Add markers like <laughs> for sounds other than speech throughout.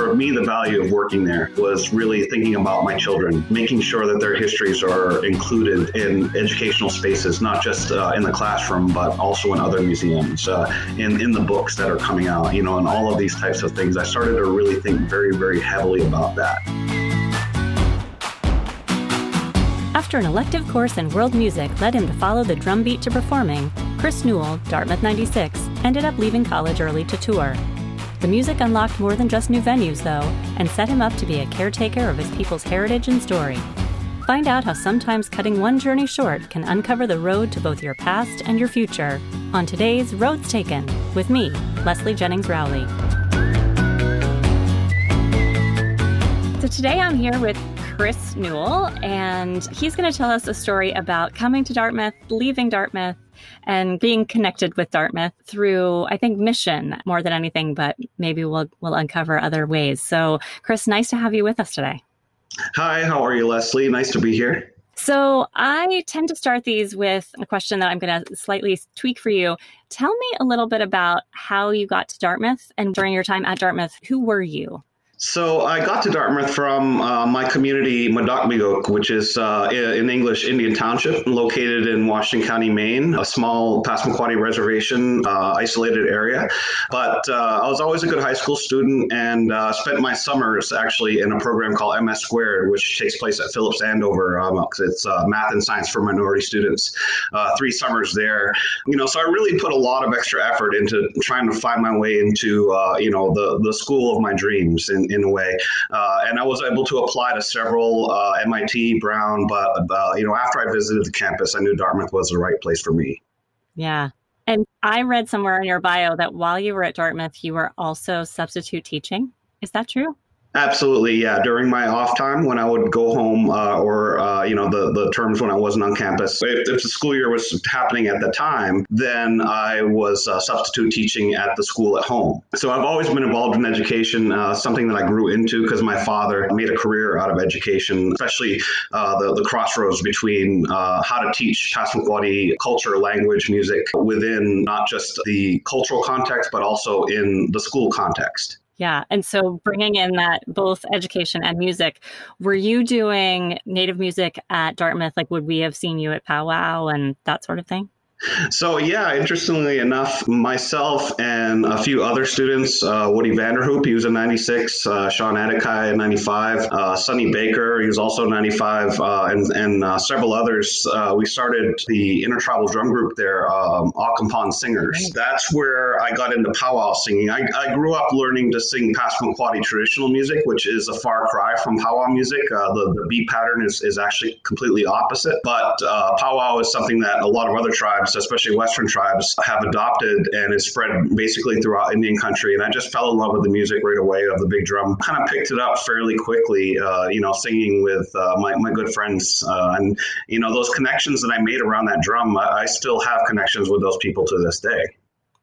for me, the value of working there was really thinking about my children, making sure that their histories are included in educational spaces, not just uh, in the classroom, but also in other museums, uh, in, in the books that are coming out, you know, and all of these types of things. I started to really think very, very heavily about that. After an elective course in world music led him to follow the drumbeat to performing, Chris Newell, Dartmouth 96, ended up leaving college early to tour. The music unlocked more than just new venues, though, and set him up to be a caretaker of his people's heritage and story. Find out how sometimes cutting one journey short can uncover the road to both your past and your future on today's Roads Taken with me, Leslie Jennings Rowley. So today I'm here with Chris Newell, and he's going to tell us a story about coming to Dartmouth, leaving Dartmouth, and being connected with Dartmouth through, I think, mission more than anything, but maybe we'll, we'll uncover other ways. So, Chris, nice to have you with us today. Hi, how are you, Leslie? Nice to be here. So, I tend to start these with a question that I'm going to slightly tweak for you. Tell me a little bit about how you got to Dartmouth and during your time at Dartmouth, who were you? So I got to Dartmouth from uh, my community, Motahkomikuk, which is uh, in English Indian Township, located in Washington County, Maine, a small Passamaquoddy reservation, uh, isolated area. But uh, I was always a good high school student and uh, spent my summers actually in a program called MS Squared, which takes place at Phillips Andover. Um, it's uh, math and science for minority students. three summers there, you know. So I really put a lot of extra effort into trying to find my way into, you know, the the school of my dreams. And in a way. Uh, and I was able to apply to several uh, MIT, Brown, but uh, you know, after I visited the campus, I knew Dartmouth was the right place for me. Yeah. And I read somewhere in your bio that while you were at Dartmouth, you were also substitute teaching. Is that true? Absolutely, yeah. During my off time, when I would go home, uh, or uh, you know, the the terms when I wasn't on campus, if, if, the school year was happening at the time, then I was uh, substitute teaching at the school at home. So I've always been involved in education, uh, something that I grew into because my father made a career out of education, especially uh, the the crossroads between uh, how to teach Passamaquoddy culture, language, music within not just the cultural context, but also in the school context. Yeah. And so bringing in that both education and music, were you doing native music at Dartmouth? Like, would we have seen you at powwow and that sort of thing? So yeah, interestingly enough, myself and a few other students, uh, Woody Vanderhoop, he was a 96, uh, Sean Adekai, 95, uh, Sonny Baker, he was also 95, uh, and, and uh, several others. Uh, we started the intertribal drum group there, um, Singers. That's where I got into powwow singing. I, I grew up learning to sing Passamaquoddy traditional music, which is a far cry from powwow music. the, the beat pattern is, is actually completely opposite, but powwow is something that a lot of other tribes tribes, especially Western tribes, have adopted and is spread basically throughout Indian country. And I just fell in love with the music right away of the big drum. Kind of picked it up fairly quickly, uh, you know, singing with uh, my, my good friends. Uh, and, you know, those connections that I made around that drum, I, I still have connections with those people to this day.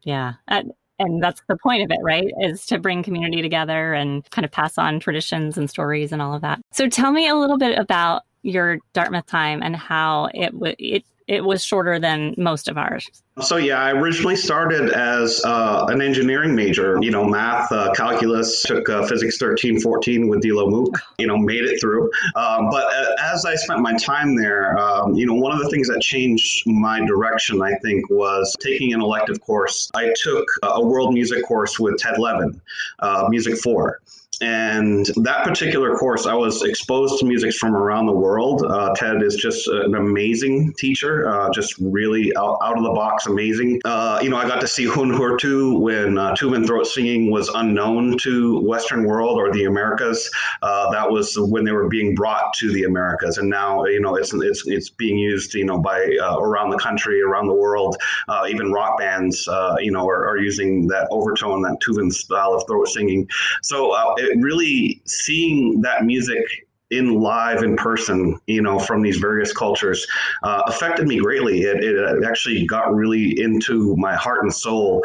Yeah. and that's the point of it, right? Is to bring community together and kind of pass on traditions and stories and all of that. So tell me a little bit about your Dartmouth time and how it w- it it was shorter than most of ours. So yeah, I originally started as uh, an engineering major, you know, math, uh, calculus, took uh, physics 13, 14 with Dilo MOOC, you know, made it through. Um, but uh, as I spent my time there, um, you know, one of the things that changed my direction, I think, was taking an elective course. I took a world music course with Ted Levin, uh, Music 4. And that particular course, I was exposed to music from around the world. Uh, Ted is just an amazing teacher, uh, just really out, out, of the box amazing. Uh, you know, I got to see Huun-Huur-Tu when uh, and throat singing was unknown to Western world or the Americas. Uh, that was when they were being brought to the Americas, and now you know it's it's it's being used you know by uh, around the country, around the world. Uh, even rock bands, you know, are, are, using that overtone, that tuvan style of throat singing. So it, really seeing that music in live in person, you know, from these various cultures, uh, affected me greatly. It, it actually got really into my heart and soul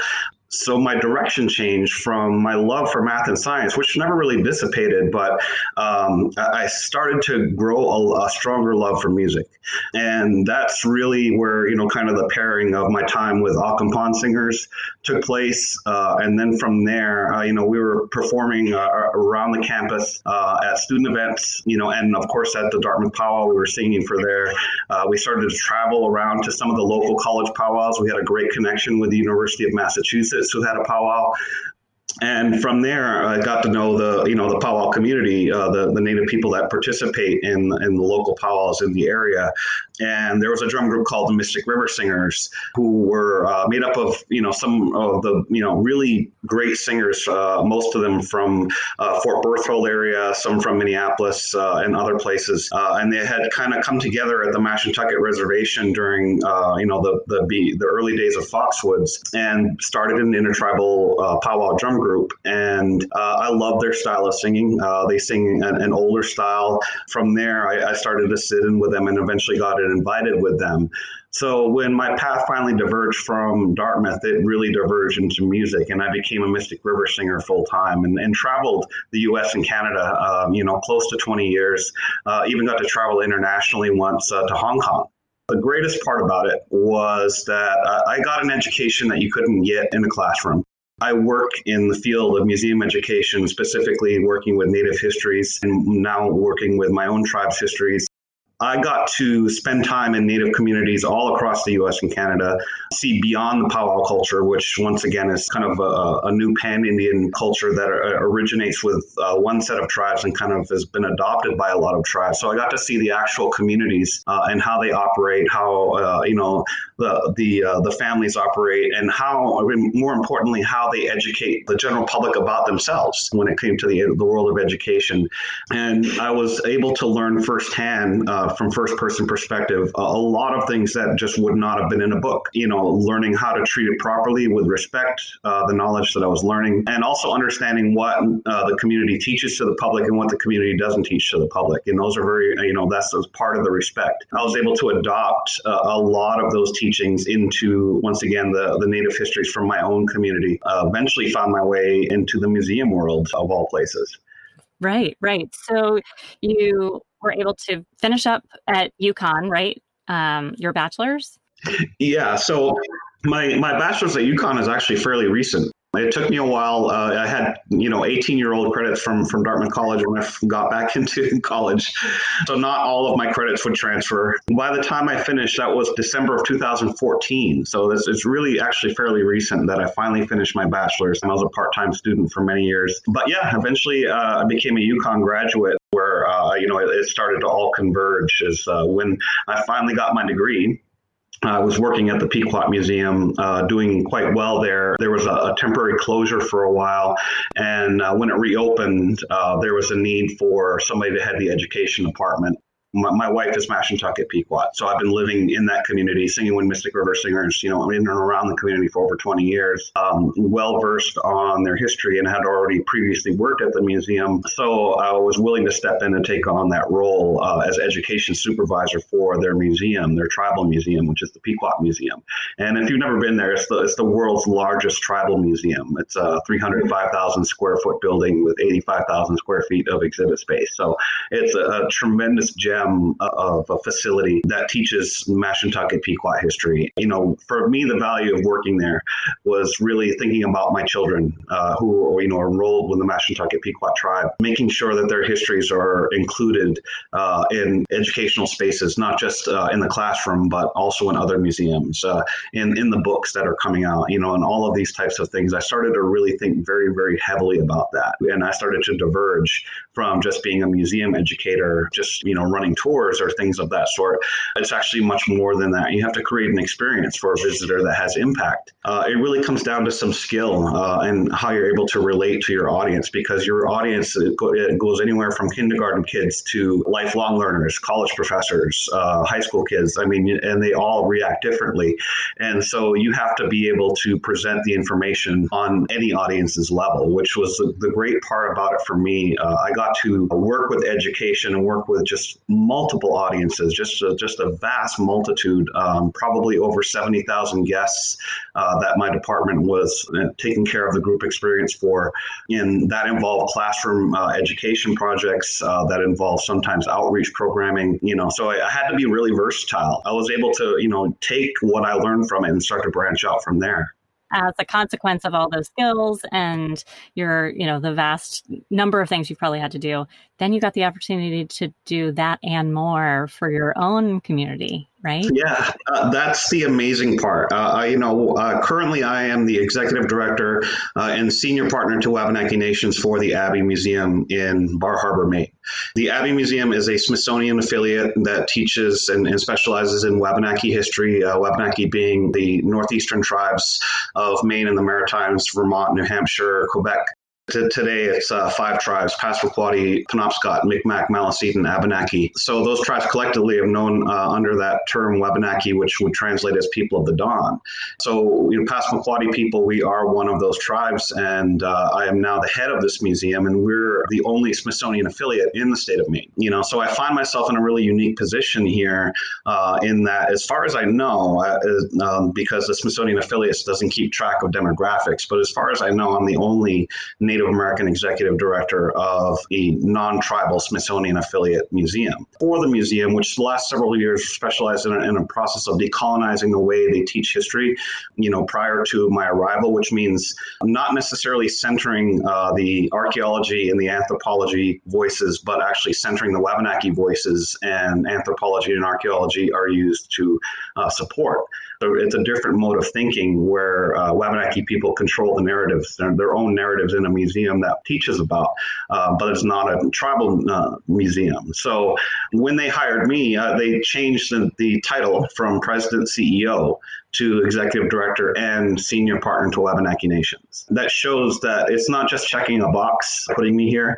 so my direction changed from my love for math and science, which never really dissipated, but um, I started to grow a, a, stronger love for music, and that's really where you know kind of the pairing of my time with Occom Pond singers took place, uh, and then from there, uh, you know, we were performing uh, around the campus uh, at student events, you know, and of course at the Dartmouth powwow, we were singing for there. Uh, we started to travel around to some of the local college powwows. We had a great connection with the University of Massachusetts, who had a powwow and from there, I got to know the you know the powwow community, uh, the the native people that participate in in the local powwows in the area. And there was a drum group called the Mystic River Singers, who were uh, made up of you know some of the you know really great singers, uh, most of them from uh, Fort Berthold area, some from Minneapolis uh, and other places. Uh, and they had kind of come together at the Mashantucket Reservation during you know the the the early days of Foxwoods and started an intertribal powwow drum group, and uh, I love their style of singing. Uh, they sing an, an, older style. From there, I, I, started to sit in with them and eventually got invited with them. So when my path finally diverged from Dartmouth, it really diverged into music, and I became a Mystic River singer full time, and, and, traveled the U.S. and Canada, um, you know, close to 20 years. Uh, even got to travel internationally once uh, to Hong Kong. The greatest part about it was that uh, I got an education that you couldn't get in a classroom. I work in the field of museum education, specifically working with Native histories and now working with my own tribe's histories. I got to spend time in Native communities all across the US and Canada, see beyond the powwow culture, which once again is kind of a, a new pan Indian culture that originates with uh, one set of tribes and kind of has been adopted by a lot of tribes. So I got to see the actual communities uh, and how they operate, how, uh, you know, the, the, uh, the families operate, and how, more importantly, how they educate the general public about themselves when it came to the, the world of education. And I was able to learn firsthand uh, from first person perspective a, a lot of things that just would not have been in a book. You know, learning how to treat it properly with respect, uh, the knowledge that I was learning, and also understanding what uh, the community teaches to the public and what the community doesn't teach to the public. And those are very, you know, that's, that's part of the respect. I was able to adopt uh, a lot of those teachings into, once again, the, the native histories from my own community. Uh, eventually found my way into the museum world of all places. Right, right. So you were able to finish up at UConn, right? Um, your bachelor's? Yeah. So my my bachelor's at UConn is actually fairly recent. It took me a while. Uh, I had, you know, 18 year old credits from, from Dartmouth College when I got back <laughs> into college. So not all of my credits would transfer. By the time I finished, that was December of 2014. So it's, it's really actually fairly recent that I finally finished my bachelor's. And I was a part time student for many years. But yeah, eventually uh, I became a UConn graduate where, uh, you know, it, it, started to all converge is uh, when I finally got my degree. I was working at the Pequot Museum, uh, doing quite well there. There was a, a, temporary closure for a while, and uh, when it reopened, uh, there was a need for somebody to head the education department my, my, wife is Mashantucket Pequot, so I've been living in that community, singing with Mystic River Singers, you know, in and around the community for over 20 years. Um, well versed on their history and had already previously worked at the museum, so I was willing to step in and take on that role uh, as education supervisor for their museum, their tribal museum, which is the Pequot Museum. And if you've never been there, it's the, it's the world's largest tribal museum. It's a 305,000 square foot building with 85,000 square feet of exhibit space. So it's a, a tremendous gem of a facility that teaches Mashantucket Pequot history. You know, for me, the value of working there was really thinking about my children uh, who, you know, enrolled with the Mashantucket Pequot tribe, making sure that their histories are included uh, in educational spaces, not just uh, in the classroom, but also in other museums, uh, in, in the books that are coming out, you know, and all of these types of things. I started to really think very, very heavily about that. And I started to diverge from just being a museum educator, just, you know, running tours or things of that sort. It's actually much more than that. You have to create an experience for a visitor that has impact. Uh, it really comes down to some skill uh, and how you're able to relate to your audience because your audience goes anywhere from kindergarten kids to lifelong learners, college professors, uh, high school kids. I mean, and they all react differently. And so you have to be able to present the information on any audience's level, which was the, the great part about it for me. Uh, I got to work with education and work with just multiple audiences, just a, just a vast multitude, um, probably over 70,000 guests uh, that my department was uh, taking care of the group experience for. And that involved classroom uh, education projects, uh, that involved sometimes outreach programming, you know, so I, I had to be really versatile. I was able to, you know, take what I learned from it and start to branch out from there as a consequence of all those skills and your, you know, the vast number of things you've probably had to do, then you got the opportunity to do that and more for your own community right? Yeah, uh, that's the amazing part. Uh, you know, uh, currently I am the executive director uh, and senior partner to Wabanaki Nations for the Abbe Museum in Bar Harbor, Maine. The Abbe Museum is a Smithsonian affiliate that teaches and, and specializes in Wabanaki history, uh, Wabanaki being the northeastern tribes of Maine and the Maritimes, Vermont, New Hampshire, Quebec, today, it's uh, five tribes Passamaquoddy, Penobscot, Micmac, Maliseet, and Abenaki. So those tribes collectively have known uh, under that term Wabanaki, which would translate as people of the dawn. So, you know, Passamaquoddy people, we are one of those tribes, and uh, I am now the head of this museum, and we're the only Smithsonian affiliate in the state of Maine. You know, so I find myself in a really unique position here uh, in that, as far as I know, uh, um, because the Smithsonian affiliates doesn't keep track of demographics, but as far as I know, I'm the only Native American executive director of a non tribal Smithsonian affiliate museum. For the museum, which the last several years specialized in a, in a process of decolonizing the way they teach history, you know, prior to my arrival, which means not necessarily centering uh, the archaeology and the anthropology voices, but actually centering the Wabanaki voices and anthropology and archaeology are used to uh, support. So it's a different mode of thinking where uh, Wabanaki people control the narratives, their, their, own narratives in a museum that teaches about, uh, but it's not a tribal uh, museum. So when they hired me, uh, they changed the, the title from president CEO to executive director and senior partner to Wabanaki Nations. That shows that it's not just checking a box putting me here.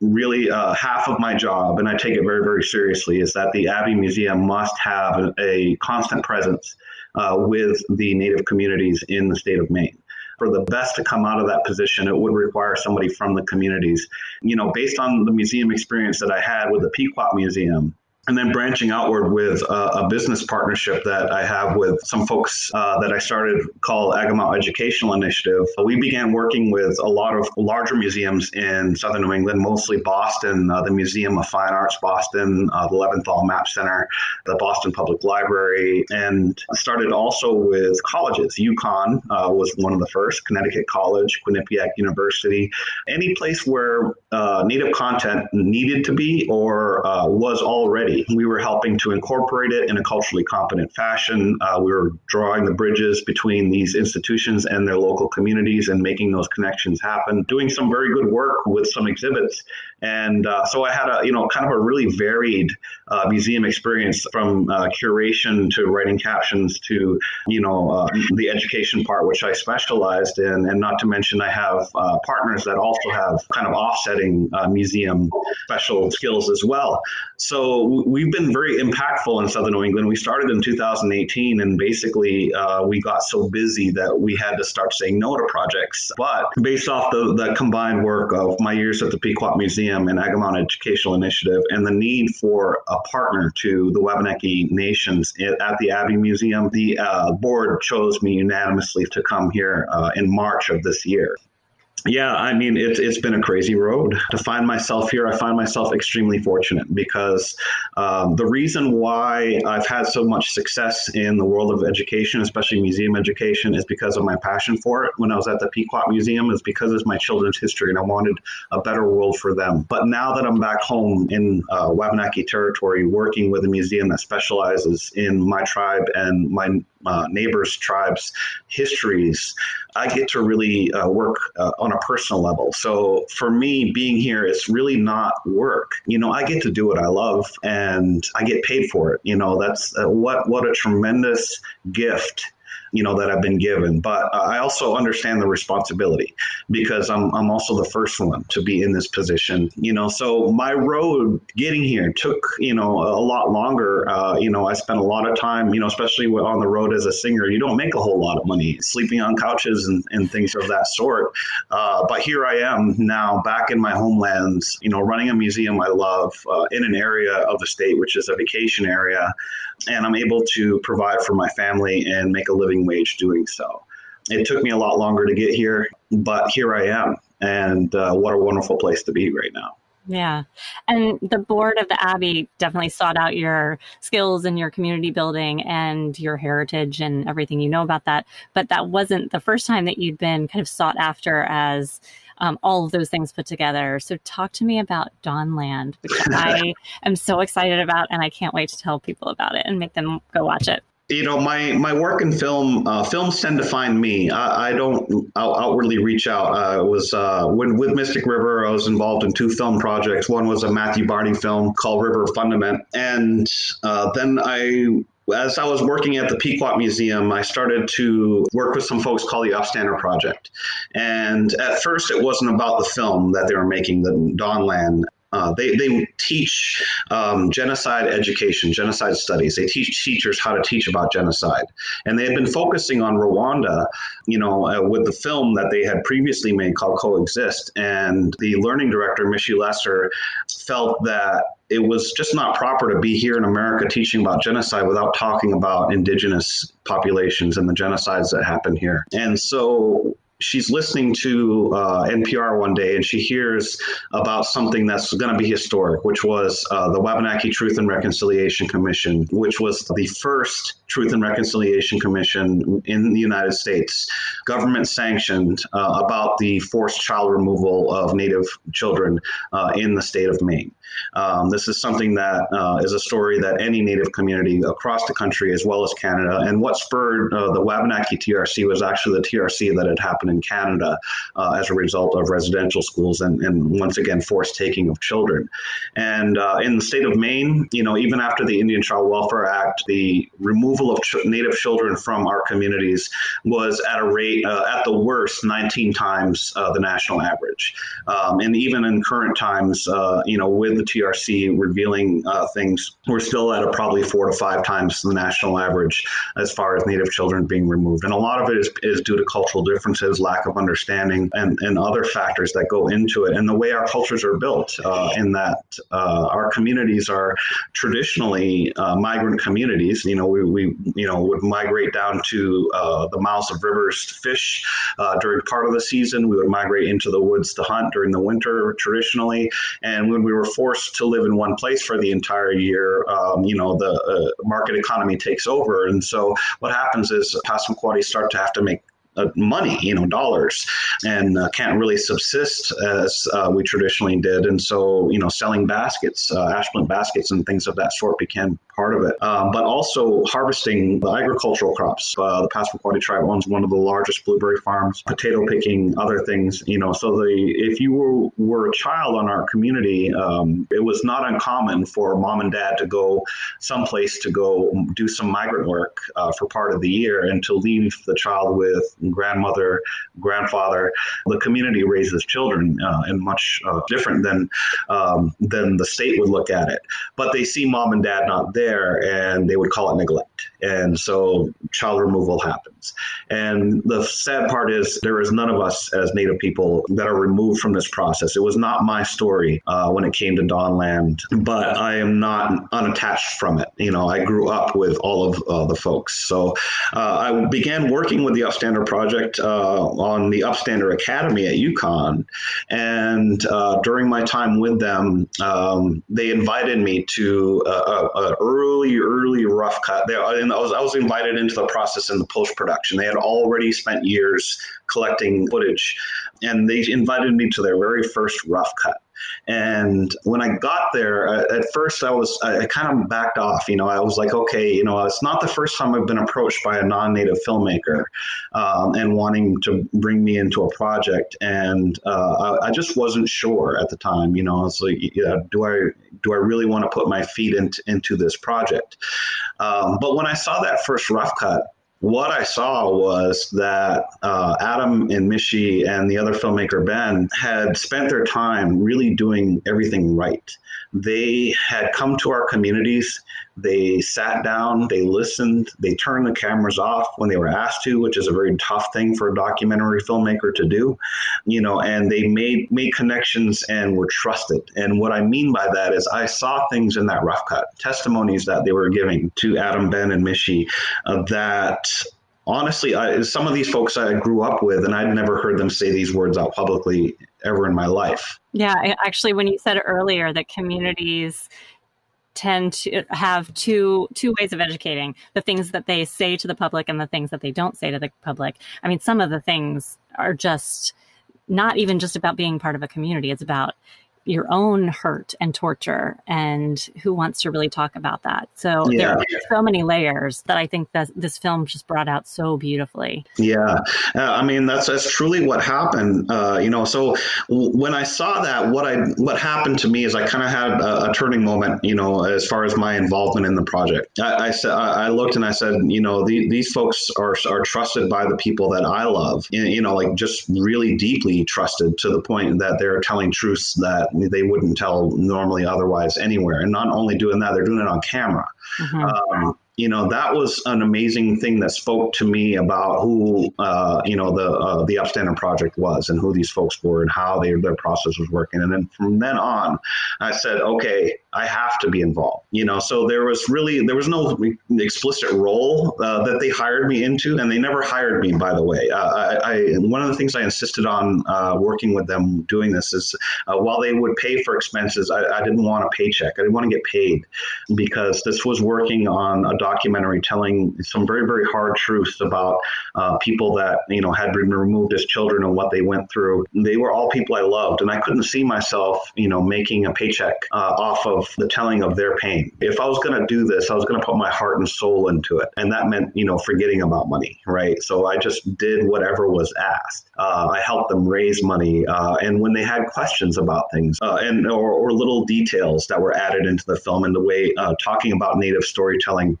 Really, uh, half of my job, and I take it very, very seriously, is that the Abbe Museum must have a, a constant presence uh, with the Native communities in the state of Maine. For the best to come out of that position, it would require somebody from the communities. You know, based on the museum experience that I had with the Pequot Museum, and then branching outward with a, a, business partnership that I have with some folks uh, that I started called Akomawt Educational Initiative. We began working with a lot of larger museums in southern New England, mostly Boston, uh, the Museum of Fine Arts Boston, uh, the Leventhal Map Center, the Boston Public Library, and started also with colleges. UConn uh, was one of the first, Connecticut College, Quinnipiac University, any place where uh, Native content needed to be or was already we were helping to incorporate it in a culturally competent fashion. Uh, we were drawing the bridges between these institutions and their local communities and making those connections happen, doing some very good work with some exhibits. And uh, so I had a, you know, kind of a really varied uh, museum experience from uh, curation to writing captions to, you know, uh, the education part, which I specialized in. And not to mention, I have uh, partners that also have kind of offsetting museum special skills as well. So we've been very impactful in Southern New England. We started in 2018, and basically uh, we got so busy that we had to start saying no to projects. But based off the, the combined work of my years at the Pequot Museum and Akomawt Educational Initiative, and the need for a partner to the Wabanaki Nations at the Abbe Museum, the uh, board chose me unanimously to come here uh, in March of this year. Yeah, I mean, it's it's been a crazy road to find myself here. I find myself extremely fortunate because um, the reason why I've had so much success in the world of education, especially museum education, is because of my passion for it. When I was at the Pequot Museum, is because it's my children's history, and I wanted a better world for them. But now that I'm back home in uh, Wabanaki territory, working with a museum that specializes in my tribe and my uh, neighbors' tribes' histories, I get to really uh, work uh, on a personal level. So for me, being here, it's really not work. You know, I get to do what I love, and I get paid for it. You know, that's uh, what what a tremendous gift you know, that I've been given. But I also understand the responsibility because I'm, I'm also the first one to be in this position, you know. So my road getting here took, you know, a lot longer. Uh, you know, I spent a lot of time, you know, especially on the road as a singer. You don't make a whole lot of money sleeping on couches and, and things of that sort. Uh, but here I am now back in my homeland, you know, running a museum I love uh, in an area of the state, which is a vacation area. And I'm able to provide for my family and make a living wage doing so. It took me a lot longer to get here, but here I am. And uh, what a wonderful place to be right now. Yeah. And the board of the Abbe definitely sought out your skills and your community building and your heritage and everything you know about that. But that wasn't the first time that you'd been kind of sought after as um, all of those things put together. So, talk to me about Dawnland, which <laughs> I am so excited about, and I can't wait to tell people about it and make them go watch it you know my my work in film uh, films tend to find me i, I don't outwardly reach out uh, was uh, when with mystic river i was involved in two film projects one was a matthew barney film called river fundament and uh, then i as I was working at the Pequot Museum, I started to work with some folks called the Upstander Project. And at first, it wasn't about the film that they were making, the Dawnland. Uh, they, they teach um, genocide education, genocide studies. They teach teachers how to teach about genocide. And they had been focusing on Rwanda, you know, uh, with the film that they had previously made called Coexist. And the learning director, Mishy Lesser, felt that it was just not proper to be here in America teaching about genocide without talking about indigenous populations and the genocides that happened here. And so she's listening to uh, NPR one day and she hears about something that's going to be historic, which was uh, the Wabanaki Truth and Reconciliation Commission, which was the first Truth and Reconciliation Commission in the United States, government sanctioned, uh, about the forced child removal of Native children uh, in the state of Maine. Um, this is something that uh, is a story that any Native community across the country, as well as Canada, and what spurred uh, the Wabanaki TRC was actually the TRC that had happened in Canada uh, as a result of residential schools and, and, once again forced taking of children. And uh, in the state of Maine, you know, even after the Indian Child Welfare Act, the removal of ch- Native children from our communities was at a rate, uh, at the worst, 19 times uh, the national average. Um, and even in current times, you know, with the TRC revealing uh, things, we're still at a probably four to five times the national average as far as Native children being removed. And a lot of it is, is due to cultural differences, lack of understanding, and, and other factors that go into it, and the way our cultures are built, uh, in that uh, our communities are traditionally uh, migrant communities. You know, we, we you know would migrate down to uh, the mouths of rivers to fish uh, during part of the season. We would migrate into the woods to hunt during the winter traditionally, and when we were forced forced to live in one place for the entire year, um, you know, the uh, market economy takes over. And so what happens is Passamaquoddy start to have to make uh, money, you know, dollars, and uh, can't really subsist as uh, we traditionally did. And so, you know, selling baskets, uh, ashplant baskets, and things of that sort became part of it. Um, but also harvesting the agricultural crops. Uh, the Passamaquoddy tribe owns one of the largest blueberry farms, potato picking, other things. You know, so the if you were, were a child on our community, um, it was not uncommon for mom and dad to go someplace to go do some migrant work uh, for part of the year and to leave the child with grandmother, grandfather. The community raises children uh, much uh, different than um, than the state would look at it. But they see mom and dad not there, and they would call it neglect. And so child removal happens. And the sad part is there is none of us as Native people that are removed from this process. It was not my story uh, when it came to Dawnland, but I am not unattached from it. You know, I grew up with all of uh, the folks. So uh, I began working with the Upstander Project uh, on the Upstander Academy at UConn. And uh, during my time with them, um, they invited me to a, a, a early, early rough cut. They, and I was, I was invited into the process in the post production. They had already spent years collecting footage, and they invited me to their very first rough cut. And when I got there, uh, at first I was I kind of backed off. You know, I was like, okay, you know, it's not the first time I've been approached by a non-native filmmaker um, and wanting to bring me into a project, and uh, I, I, just wasn't sure at the time. You know, I was like, yeah, do I do I really want to put my feet into into this project? Um, but when I saw that first rough cut, what I saw was that uh, Adam and Mishy and the other filmmaker Ben had spent their time really doing everything right. They had come to our communities. They sat down, they listened, they turned the cameras off when they were asked to, which is a very tough thing for a documentary filmmaker to do, you know, and they made made connections and were trusted. And what I mean by that is I saw things in that rough cut, testimonies that they were giving to Adam, Ben, and Mishy uh, that honestly, I, some of these folks I grew up with, and I'd never heard them say these words out publicly ever in my life. Yeah, actually, when you said earlier that communities tend to have two two ways of educating the things that they say to the public and the things that they don't say to the public. I mean some of the things are just not even just about being part of a community. It's about your own hurt and torture and who wants to really talk about that? So yeah. there are so many layers that i think that this film just brought out so beautifully. Yeah. Uh, i mean that's that's truly what happened uh, you know so w- when i saw that what i what happened to me is i kind of had a, a, turning moment you know as far as my involvement in the project. I, I said i looked and i said you know the, these folks are are trusted by the people that i love you know like just really deeply trusted to the point that they're telling truths that they wouldn't tell normally otherwise anywhere. And not only doing that, they're doing it on camera. Mm-hmm. Um, you know that was an amazing thing that spoke to me about who uh, you know the uh, the upstander project was and who these folks were and how they, their process was working and then from then on i said okay i have to be involved you know? So there was really there was no explicit role uh, that they hired me into and they never hired me by the way. Uh, I, I, one of the things i insisted on uh, working with them doing this is uh, while they would pay for expenses I, I, didn't want a paycheck. I didn't want to get paid because this was working on a documentary telling some very very hard truths about uh, people that you know had been removed as children and what they went through. They were all people I loved, and I couldn't see myself you know making a paycheck uh, off of the telling of their pain. If I was going to do this, I was going to put my heart and soul into it, and that meant you know forgetting about money, right? So I just did whatever was asked. Uh, I helped them raise money, uh, and when they had questions about things uh, and or, or, little details that were added into the film, and the way uh, talking about native storytelling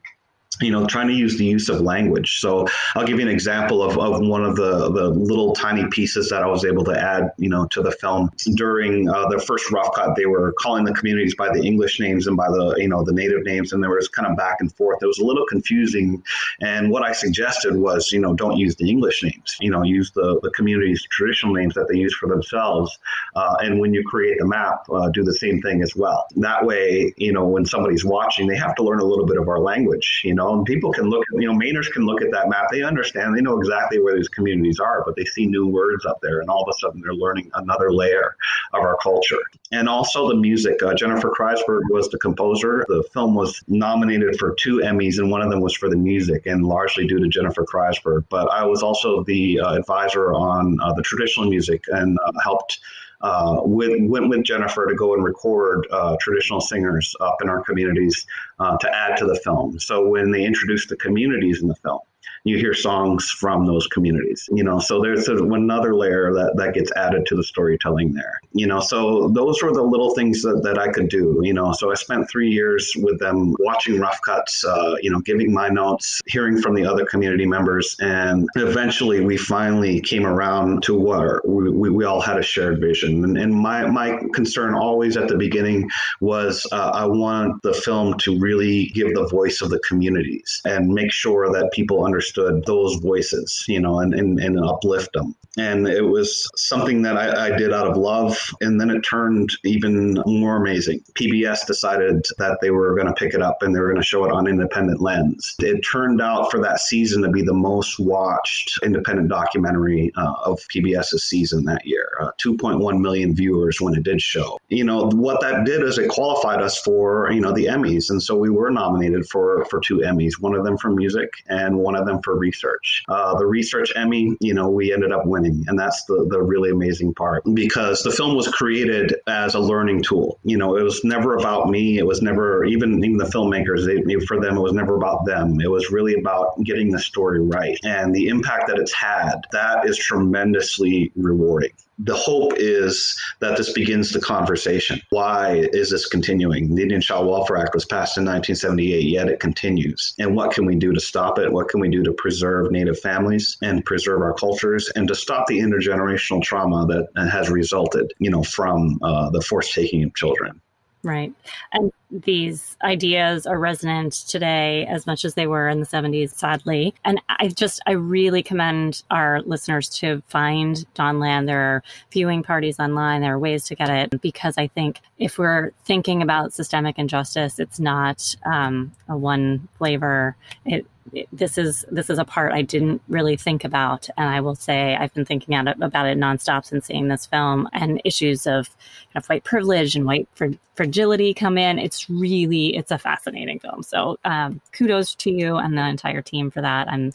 you know, trying to use the use of language. So I'll give you an example of, of one of the, the little tiny pieces that I was able to add, you know, to the film. During uh, the first rough cut, they were calling the communities by the English names and by the, you know, the native names, and there was kind of back and forth. It was a little confusing. And what I suggested was, you know, don't use the English names, you know, use the, the community's traditional names that they use for themselves. Uh, and when you create the map, uh, do the same thing as well. That way, you know, when somebody's watching, they have to learn a little bit of our language, you know, know, and people can look at, you know, Mainers can look at that map. They understand, they know exactly where these communities are, but they see new words up there, and all of a sudden they're learning another layer of our culture. And also the music. Uh, Jennifer Kreisberg was the composer. The film was nominated for two Emmys, and one of them was for the music, and largely due to Jennifer Kreisberg. But I was also the uh, advisor on uh, the traditional music and uh, helped uh, with, went with Jennifer to go and record uh, traditional singers up in our communities uh, to add to the film. So when they introduced the communities in the film, you hear songs from those communities you know? So there's another layer that, that gets added to the storytelling there you know? So those were the little things that, that i could do you know? So i spent three years with them watching rough cuts uh, you know giving my notes hearing from the other community members and eventually we finally came around to where we, we, we all had a shared vision. And, and, my, my concern always at the beginning was uh, i want the film to really give the voice of the communities and make sure that people understood understood those voices, you know, and, and, and uplift them. And it was something that I, I did out of love. And then it turned even more amazing. PBS decided that they were going to pick it up and they were going to show it on Independent Lens. It turned out for that season to be the most watched independent documentary uh, of PBS's season that year. Uh, 2.1 million viewers when it did show. You know, what that did is it qualified us for, you know, the Emmys. And so we were nominated for, for two Emmys, one of them for music and one of them for research. Uh, the research Emmy, you know, we ended up winning, and that's the the really amazing part because the film was created as a learning tool. You know, it was never about me. It was never even even the filmmakers. They, for them, it was never about them. It was really about getting the story right and the impact that it's had. That is tremendously rewarding the hope is that this begins the conversation. Why is this continuing? The Indian Child Welfare Act was passed in 1978, yet it continues. And what can we do to stop it? What can we do to preserve Native families and preserve our cultures and to stop the intergenerational trauma that has resulted, you know, from uh, the forced taking of children? Right. And these ideas are resonant today as much as they were in the 70s, sadly. And I just, I really commend our listeners to find Dawnland. There are viewing parties online, there are ways to get it because I think if we're thinking about systemic injustice, it's not um, a one flavor. It, this is this is a part I didn't really think about, and I will say I've been thinking about it nonstop since seeing this film. And issues of, kind of white privilege and white fragility come in. It's really it's a fascinating film. So um, kudos to you and the entire team for that. I'm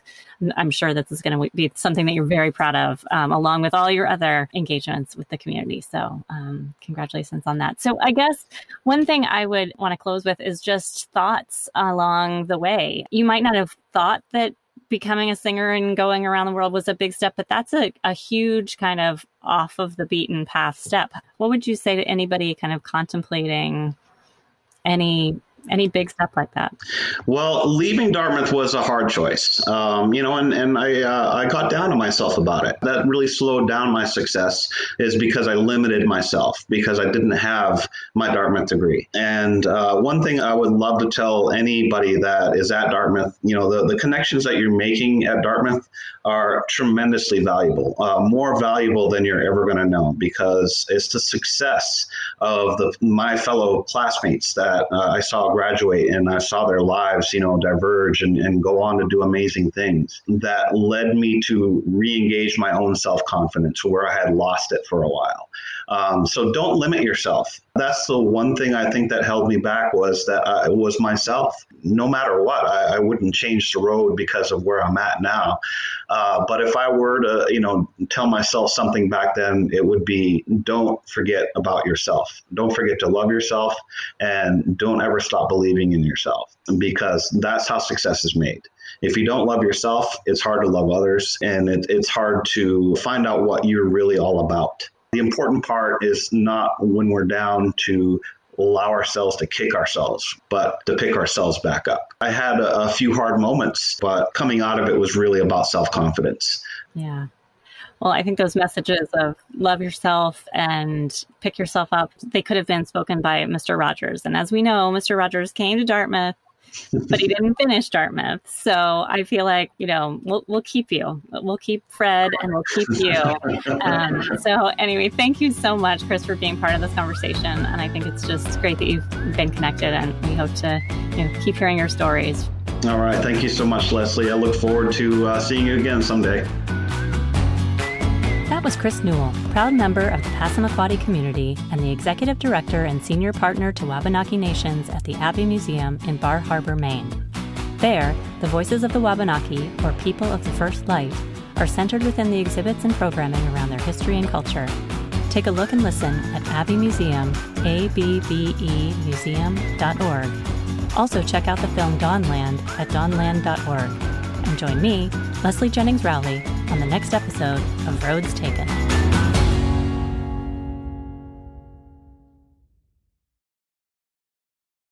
I'm sure this is going to be something that you're very proud of, um, along with all your other engagements with the community. So um, congratulations on that. So I guess one thing I would want to close with is just thoughts along the way. You might not have thought that becoming a singer and going around the world was a big step, but that's a, a huge kind of off of the beaten path step. What would you say to anybody kind of contemplating any any big step like that? Well, leaving Dartmouth was a hard choice, um, you know, and, and I, uh, I got down to myself about it. That really slowed down my success is because I limited myself because I didn't have my Dartmouth degree. And uh, one thing I would love to tell anybody that is at Dartmouth, you know, the, the connections that you're making at Dartmouth are tremendously valuable, uh, more valuable than you're ever going to know because it's the success of the my fellow classmates that uh, I saw graduate and I saw their lives, you know, diverge and, and go on to do amazing things that led me to re-engage my own self-confidence where I had lost it for a while. Um, so don't limit yourself. That's the one thing I think that held me back was that I was myself. No matter what, I, I wouldn't change the road because of where I'm at now. Uh, but if I were to, you know, tell myself something back then, it would be don't forget about yourself. Don't forget to love yourself and don't ever stop believing in yourself because that's how success is made if you don't love yourself, it's hard to love others and it, it's hard to find out what you're really all about. The important part is not when we're down to allow ourselves to kick ourselves, but to pick ourselves back up. I had a, a few hard moments, but coming out of it was really about self confidence. Yeah. Well, I think those messages of love yourself and pick yourself up, they could have been spoken by Mr. Rogers. And as we know, Mr. Rogers came to Dartmouth but he didn't finish Dartmouth. So I feel like, you know, we'll, we'll keep you. We'll keep Fred and we'll keep you. Um, so, anyway, thank you so much, Chris, for being part of this conversation. And I think it's just great that you've been connected and we hope to you know, keep hearing your stories. All right. Thank you so much, Leslie. I look forward to uh, seeing you again someday. That was Chris Newell, proud member of the Passamaquoddy community and the executive director and senior partner to Wabanaki Nations at the Abbe Museum in Bar Harbor, Maine. There, the voices of the Wabanaki, or people of the first light, are centered within the exhibits and programming around their history and culture. Take a look and listen at Abbe Museum, abbemuseum.org. Also, check out the film Dawnland at dawnland.org. And join me, Leslie Jennings Rowley, on the next episode of Roads Taken.